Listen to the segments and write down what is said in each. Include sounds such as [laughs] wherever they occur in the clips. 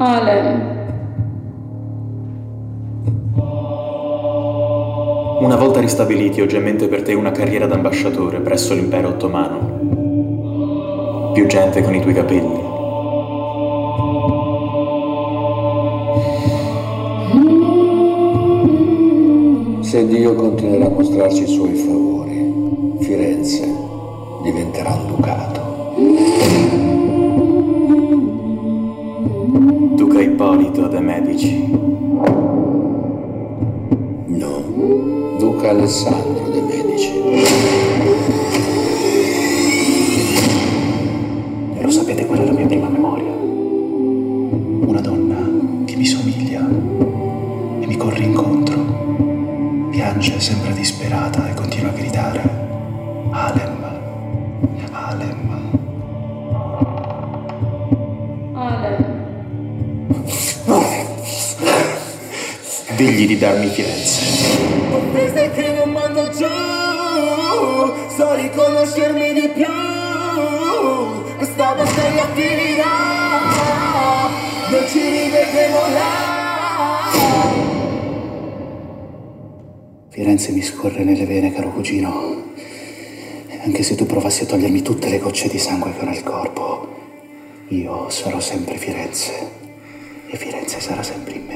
Alem. Una volta ristabiliti ho già in mente per te una carriera d'ambasciatore presso l'impero ottomano. Più gente con i tuoi capelli. Se Dio continuerà a mostrarci i suoi favori, Firenze diventerà un ducato. Ippolito de Medici. No, Duca Alessandro de Medici. E lo sapete qual è la mia prima memoria? Una donna che mi somiglia e mi corre incontro. Piange, sembra disperata e continua a gridare. Digli di darmi Firenze. Offese che non mando giù So riconoscermi di più Questa battaglia finirà Non ci rivedremo là Firenze mi scorre nelle vene, caro cugino. Anche se tu provassi a togliermi tutte le gocce di sangue che ho nel corpo, io sarò sempre Firenze. E Firenze sarà sempre in me.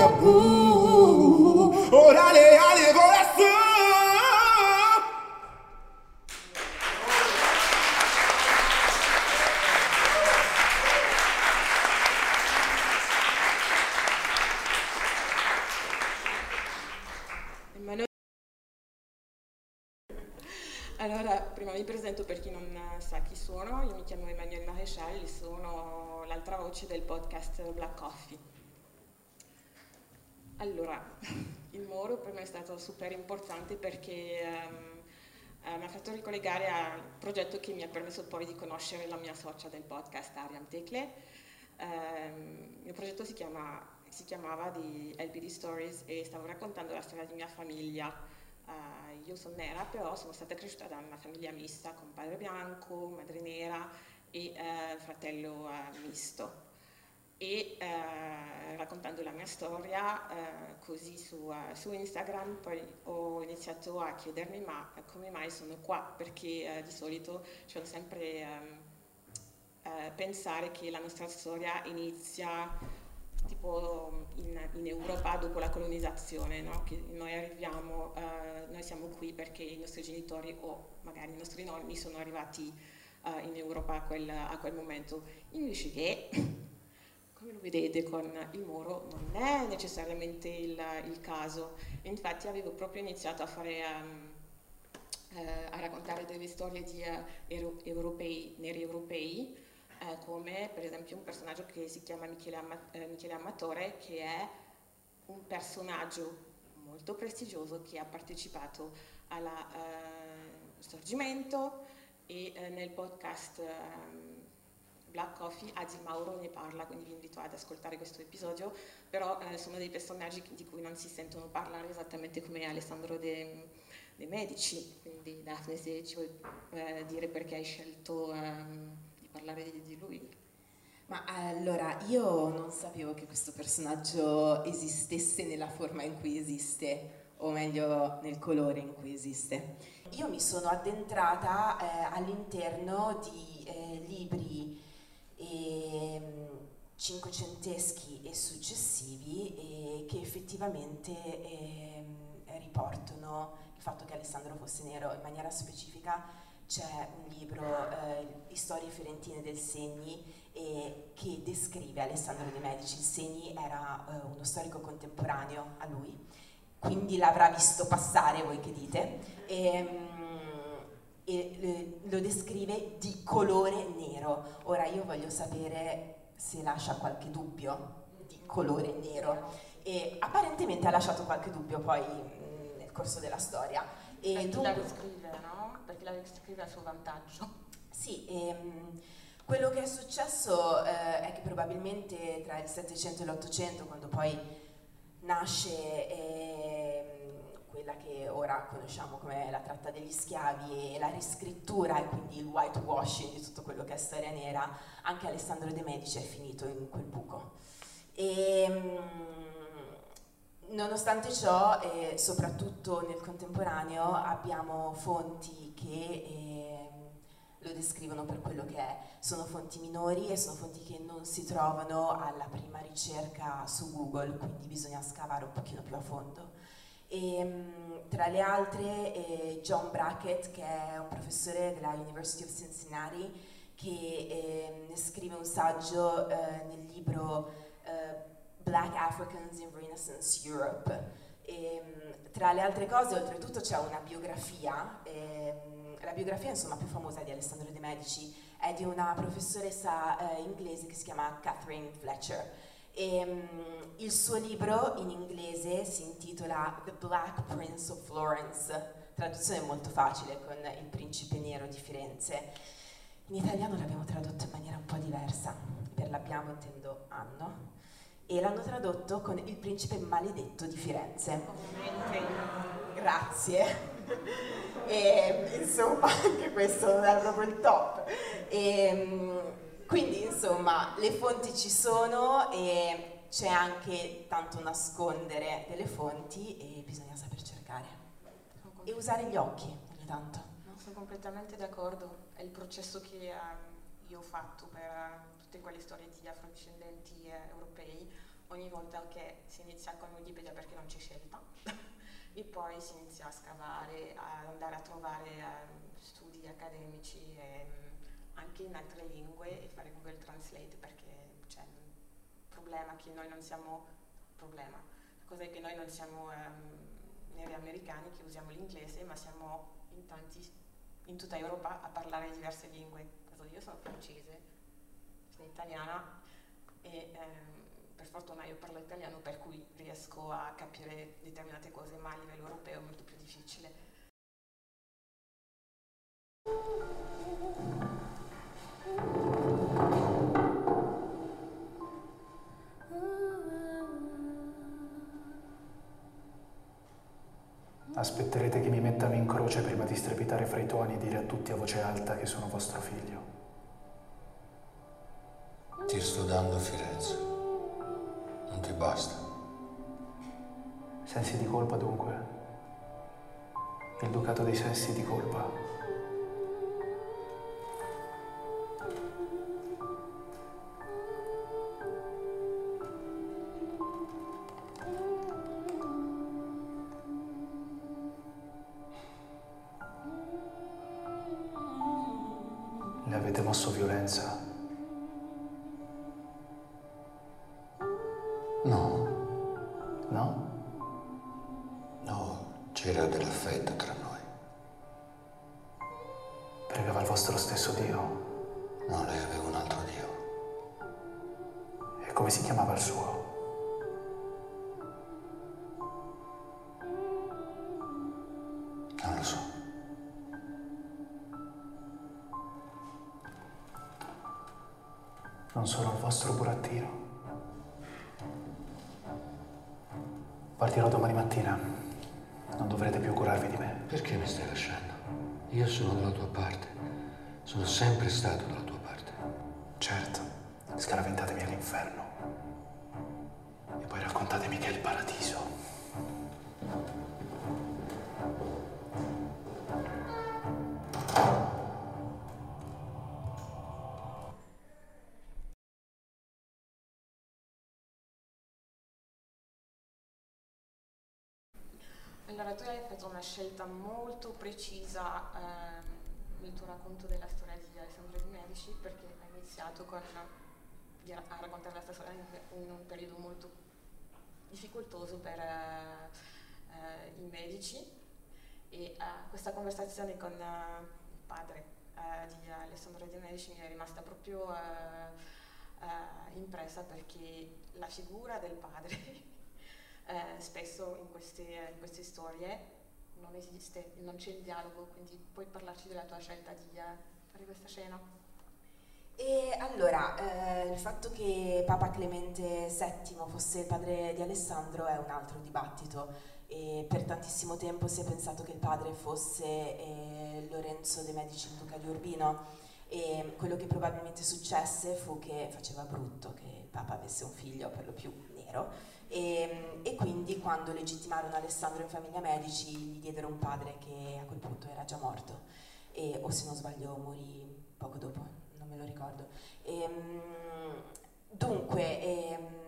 Tabù Ora le ali vola su Emanuele- Allora, prima mi presento per chi non sa chi sono, io mi chiamo Emanuele Marescialli, sono l'altra voce del podcast Black Coffee. Allora, il Moro per me è stato super importante perché eh, mi ha fatto ricollegare al progetto che mi ha permesso poi di conoscere la mia socia del podcast, Ariam Tecle. Ehm, il progetto si, chiama- si chiamava di LBD Stories e stavo raccontando la storia di mia famiglia. Eh, io sono nera, però sono stata cresciuta da una famiglia mista con padre bianco, madre nera e eh, fratello eh, misto. E eh, raccontando la mia storia eh, così su, eh, su Instagram poi ho iniziato a chiedermi ma come mai sono qua perché eh, di solito sono sempre eh, pensare che la nostra storia inizia tipo in, in Europa dopo la colonizzazione, no? che noi arriviamo, eh, noi siamo qui perché i nostri genitori o magari i nostri nonni sono arrivati in Europa a quel, a quel momento. Invece che, come lo vedete con il Moro, non è necessariamente il, il caso. Infatti avevo proprio iniziato a fare... ehm, eh, a raccontare delle storie di ero- europei, neri europei, eh, come per esempio un personaggio che si chiama Michele, eh, Michele Amatore, che è un personaggio molto prestigioso che ha partecipato al sorgimento e nel podcast ehm, Black Coffee Adil Mauro ne parla, quindi vi invito ad ascoltare questo episodio, però eh, sono dei personaggi di cui non si sentono parlare esattamente come Alessandro De, De Medici, quindi Daphne se ci vuoi eh, dire perché hai scelto ehm, di parlare di, di lui. Ma allora, io non sapevo che questo personaggio esistesse nella forma in cui esiste, o meglio nel colore in cui esiste. Io mi sono addentrata eh, all'interno di eh, libri ehm, cinquecenteschi e successivi e che effettivamente ehm, riportano il fatto che Alessandro fosse nero in maniera specifica. C'è un libro, eh, Storie fiorentine del Segni, e che descrive Alessandro De Medici. Il Segni era eh, uno storico contemporaneo a lui, quindi l'avrà visto passare, voi che dite, e, mm, e, eh, lo descrive di colore nero. Ora io voglio sapere se lascia qualche dubbio di colore nero e apparentemente ha lasciato qualche dubbio poi mm, nel corso della storia. E Perché dunque- la descrive, no? Perché la descrive a suo vantaggio. sì, ehm, quello che è successo eh, è che probabilmente tra il 700 e l'800, quando poi nasce ehm, quella che ora conosciamo come la tratta degli schiavi e la riscrittura e quindi il whitewashing di tutto quello che è storia nera, anche Alessandro De Medici è finito in quel buco. E, mm, nonostante ciò, e soprattutto nel contemporaneo, abbiamo fonti che eh, lo descrivono per quello che è. Sono fonti minori e sono fonti che non si trovano alla prima ricerca su Google, quindi bisogna scavare un pochino più a fondo. E, mm, tra le altre eh, John Brackett, che è un professore della University of Cincinnati, che eh, scrive un saggio eh, nel libro eh, Black Africans in Renaissance Europe. E, mm, tra le altre cose, oltretutto, c'è una biografia. ehm, la biografia insomma, più famosa di Alessandro De Medici è di una professoressa eh, inglese che si chiama Catherine Fletcher. E, um, il suo libro in inglese si intitola The Black Prince of Florence, traduzione molto facile con Il principe nero di Firenze. In italiano l'abbiamo tradotto in maniera un po' diversa, per l'abbiamo intendo anno, e l'hanno tradotto con Il principe maledetto di Firenze. Grazie. [laughs] E, insomma, anche questo non è proprio il top. E, quindi, insomma, le fonti ci sono e c'è anche tanto nascondere delle fonti e bisogna saper cercare. E usare gli occhi ogni tanto. No, sono completamente d'accordo. È il processo che eh, io ho fatto per tutte quelle storie di afrodiscendenti eh, europei. Ogni volta che si inizia con Wikipedia perché non c'è scelta [laughs] e poi si inizia a scavare, ad andare a trovare um, studi accademici e, um, anche in altre lingue e fare Google Translate perché c'è un problema che noi non siamo problema. La cosa è che noi non siamo um, neri americani che usiamo l'inglese, ma siamo in tanti in tutta Europa a parlare diverse lingue. Io sono francese, sono italiana e per fortuna io parlo italiano per cui riesco a capire determinate cose, ma a livello europeo è molto più difficile. Aspetterete che mi mettano in croce prima di strepitare fra i tuoni e dire a tutti a voce alta che sono vostro figlio. Ti sto dando Firenze. Non ti basta. Sensi di colpa dunque? Il ducato dei sensi di colpa. Le avete mosso violenza? No, No? no, c'era dell'affetto tra noi. Pregava il vostro stesso Dio. No, lei aveva un altro Dio. E come si chiamava il suo? Non sono il vostro burattino. Partirò domani mattina. Non dovrete più curarvi di me. Perché mi stai lasciando? Io sono dalla tua parte. Sono sempre stato dalla tua parte. Certo, scaraventatemi all'inferno. E poi raccontatemi che è il paradiso. Tu hai fatto una scelta molto precisa ehm, nel tuo racconto della storia di Alessandro di Medici, perché hai iniziato con, a raccontare la storia in, un periodo molto difficoltoso per eh, i medici. E eh, questa conversazione con eh, il padre eh, di Alessandro di Medici mi è rimasta proprio impressa perché la figura del padre [laughs] eh, spesso in queste, in queste, storie non esiste, non c'è il dialogo, quindi puoi parlarci della tua scelta di uh, fare questa scena? E allora, eh, il fatto che Papa Clemente VII fosse il padre di Alessandro è un altro dibattito. e per tantissimo tempo si è pensato che il padre fosse eh, Lorenzo de Medici, il duca di Urbino e quello che probabilmente successe fu che faceva brutto che Papa avesse un figlio per lo più nero e, e, quindi quando legittimarono Alessandro in famiglia Medici gli diedero un padre che a quel punto era già morto e, o se non sbaglio morì poco dopo, non me lo ricordo. E, dunque, ehm,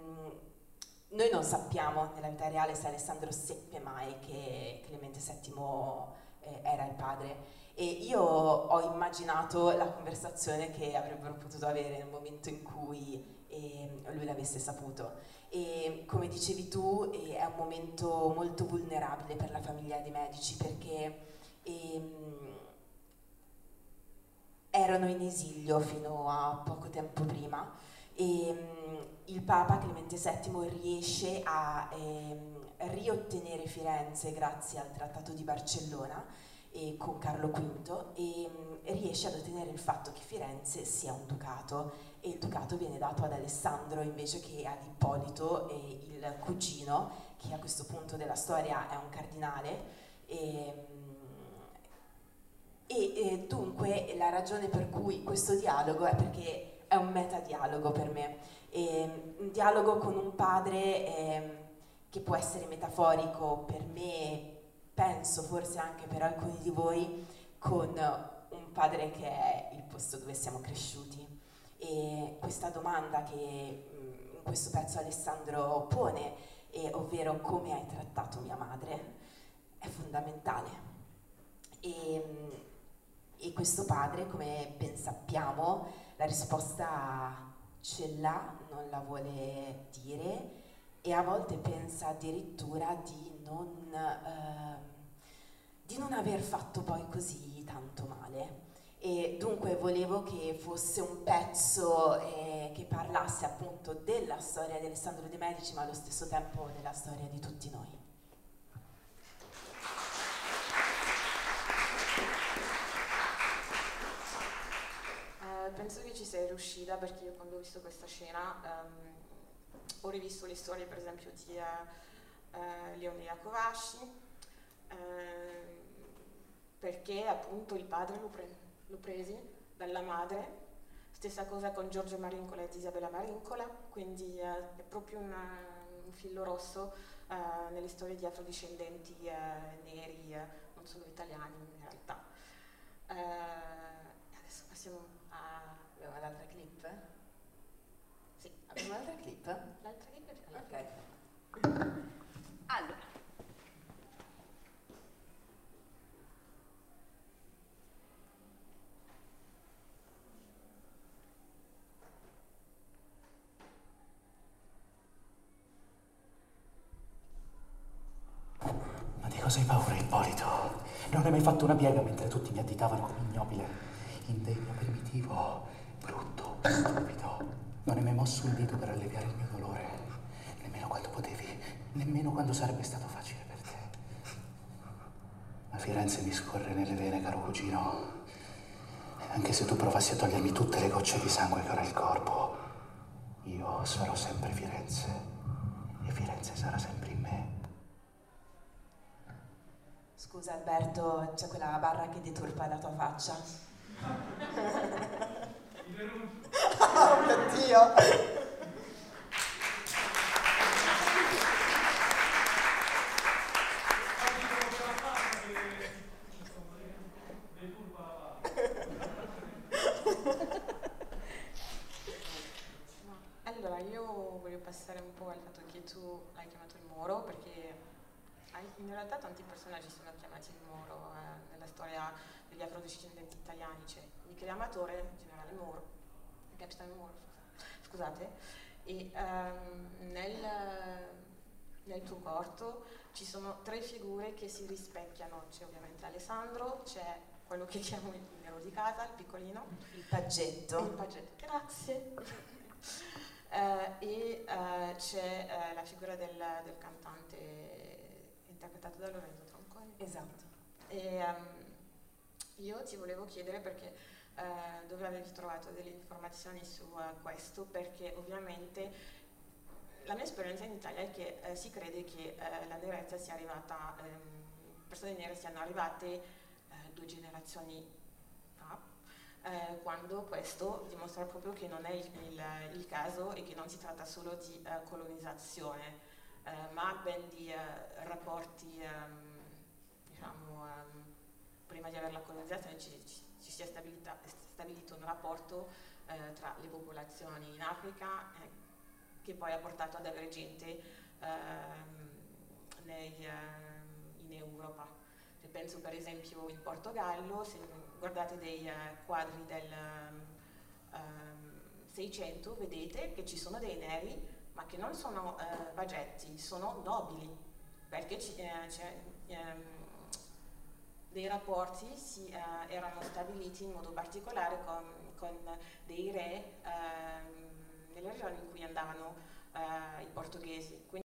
noi non sappiamo nella vita reale se Alessandro seppe mai che Clemente VII eh, era il padre e io ho immaginato la conversazione che avrebbero potuto avere nel momento in cui eh, lui l'avesse saputo. E come dicevi tu, eh, è un momento molto vulnerabile per la famiglia dei medici perché ehm, erano in esilio fino a poco tempo prima e ehm, il Papa Clemente VII riesce a ehm, riottenere Firenze grazie al Trattato di Barcellona e con Carlo V e mh, riesce ad ottenere il fatto che Firenze sia un ducato. E il ducato viene dato ad Alessandro invece che ad Ippolito il cugino che a questo punto della storia è un cardinale. E, e, e dunque la ragione per cui questo dialogo è perché è un metadialogo per me. E, un dialogo con un padre eh, che può essere metaforico per me penso forse anche per alcuni di voi, con un padre che è il posto dove siamo cresciuti. E questa domanda che mm, in questo pezzo Alessandro pone, e, ovvero come hai trattato mia madre, è fondamentale. E, mm, e questo padre, come ben sappiamo, la risposta ce l'ha, non la vuole dire e a volte pensa addirittura di non, eh, di non aver fatto poi così tanto male. E dunque volevo che fosse un pezzo eh, che parlasse appunto della storia di Alessandro De Medici, ma allo stesso tempo della storia di tutti noi. Uh, penso che ci sei riuscita perché io quando ho visto questa scena um, ho rivisto le storie per esempio di uh, Leone Iacovasci, uh, perché appunto il padre lo, pre- lo presi dalla madre, stessa cosa con Giorgio Marincola ed Isabella Marincola, quindi è proprio una, un filo rosso nelle storie di afrodiscendenti neri, non solo italiani in realtà. adesso passiamo a... Abbiamo l'altra clip? Sì, abbiamo l'altra clip? L'altra clip è Ok. Cosa hai paura, Ippolito? Non hai mai fatto una piega mentre tutti mi additavano come ignobile, indegno, primitivo, brutto, stupido. Non hai mai mosso un dito per alleviare il mio dolore, nemmeno quando potevi, nemmeno quando sarebbe stato facile per te. Ma Firenze mi scorre nelle vene, caro cugino. Anche se tu provassi a togliermi tutte le gocce di sangue che ora il corpo, io sarò sempre Firenze e Firenze sarà sempre in me. Scusa Alberto, c'è quella barra che deturpa la tua faccia. [laughs] [laughs] oh mio Dio! Allora, io voglio passare un po' al fatto che tu hai chiamato il Moro, perché hai- in realtà tanti personaggi sono chiamati il Moro eh, nella storia degli afrodiscendenti italiani, c'è Michele Amatore, il generale Moro, il capitano Moro, scusa- scusate, e ehm, nel, nel tuo corto ci sono tre figure che si rispecchiano, c'è ovviamente Alessandro, c'è quello che chiamo il nero di casa, il piccolino, Il paggetto. il paggetto, grazie. [laughs] Eh, e eh, c'è eh, la figura del, del cantante interpretato da Lorenzo Tronconi. Esatto. E, ehm, io ti volevo chiedere perché eh, dove avevi trovato delle informazioni su eh, questo, perché ovviamente la mia esperienza in Italia è che eh, si crede che eh, la nerezza sia arrivata, ehm, persone nere siano arrivate eh, due generazioni fa, eh, quando questo dimostra proprio che non è il, il, il, caso e che non si tratta solo di eh, colonizzazione, ma ben di rapporti, ehm, diciamo, ehm, prima di avere la colonizzazione ci, ci sia stabilito un rapporto tra le popolazioni in Africa che poi ha portato ad avere gente ehm, nei, ehm, in Europa. Se penso per esempio in Portogallo, se guardate dei uh, quadri del um, 600 vedete che ci sono dei neri ma che non sono vagetti, sono nobili, perché ci, eh, ehm, dei rapporti si, eh, erano stabiliti in modo particolare con, con dei re ehm, nelle regioni in cui andavano eh, i portoghesi. Quindi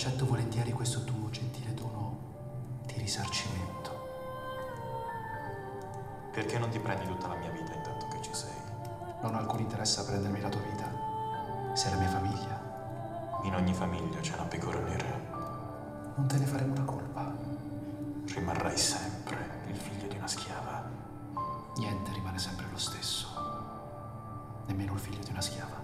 accetto volentieri questo tuo gentile dono di risarcimento. Perché non ti prendi tutta la mia vita intanto che ci sei? Non ho alcun interesse a prendermi la tua vita. Sei la mia famiglia. In ogni famiglia c'è una pecora nera. Non te ne faremo una colpa. Rimarrai sempre il figlio di una schiava. Niente rimane sempre lo stesso. Nemmeno il figlio di una schiava.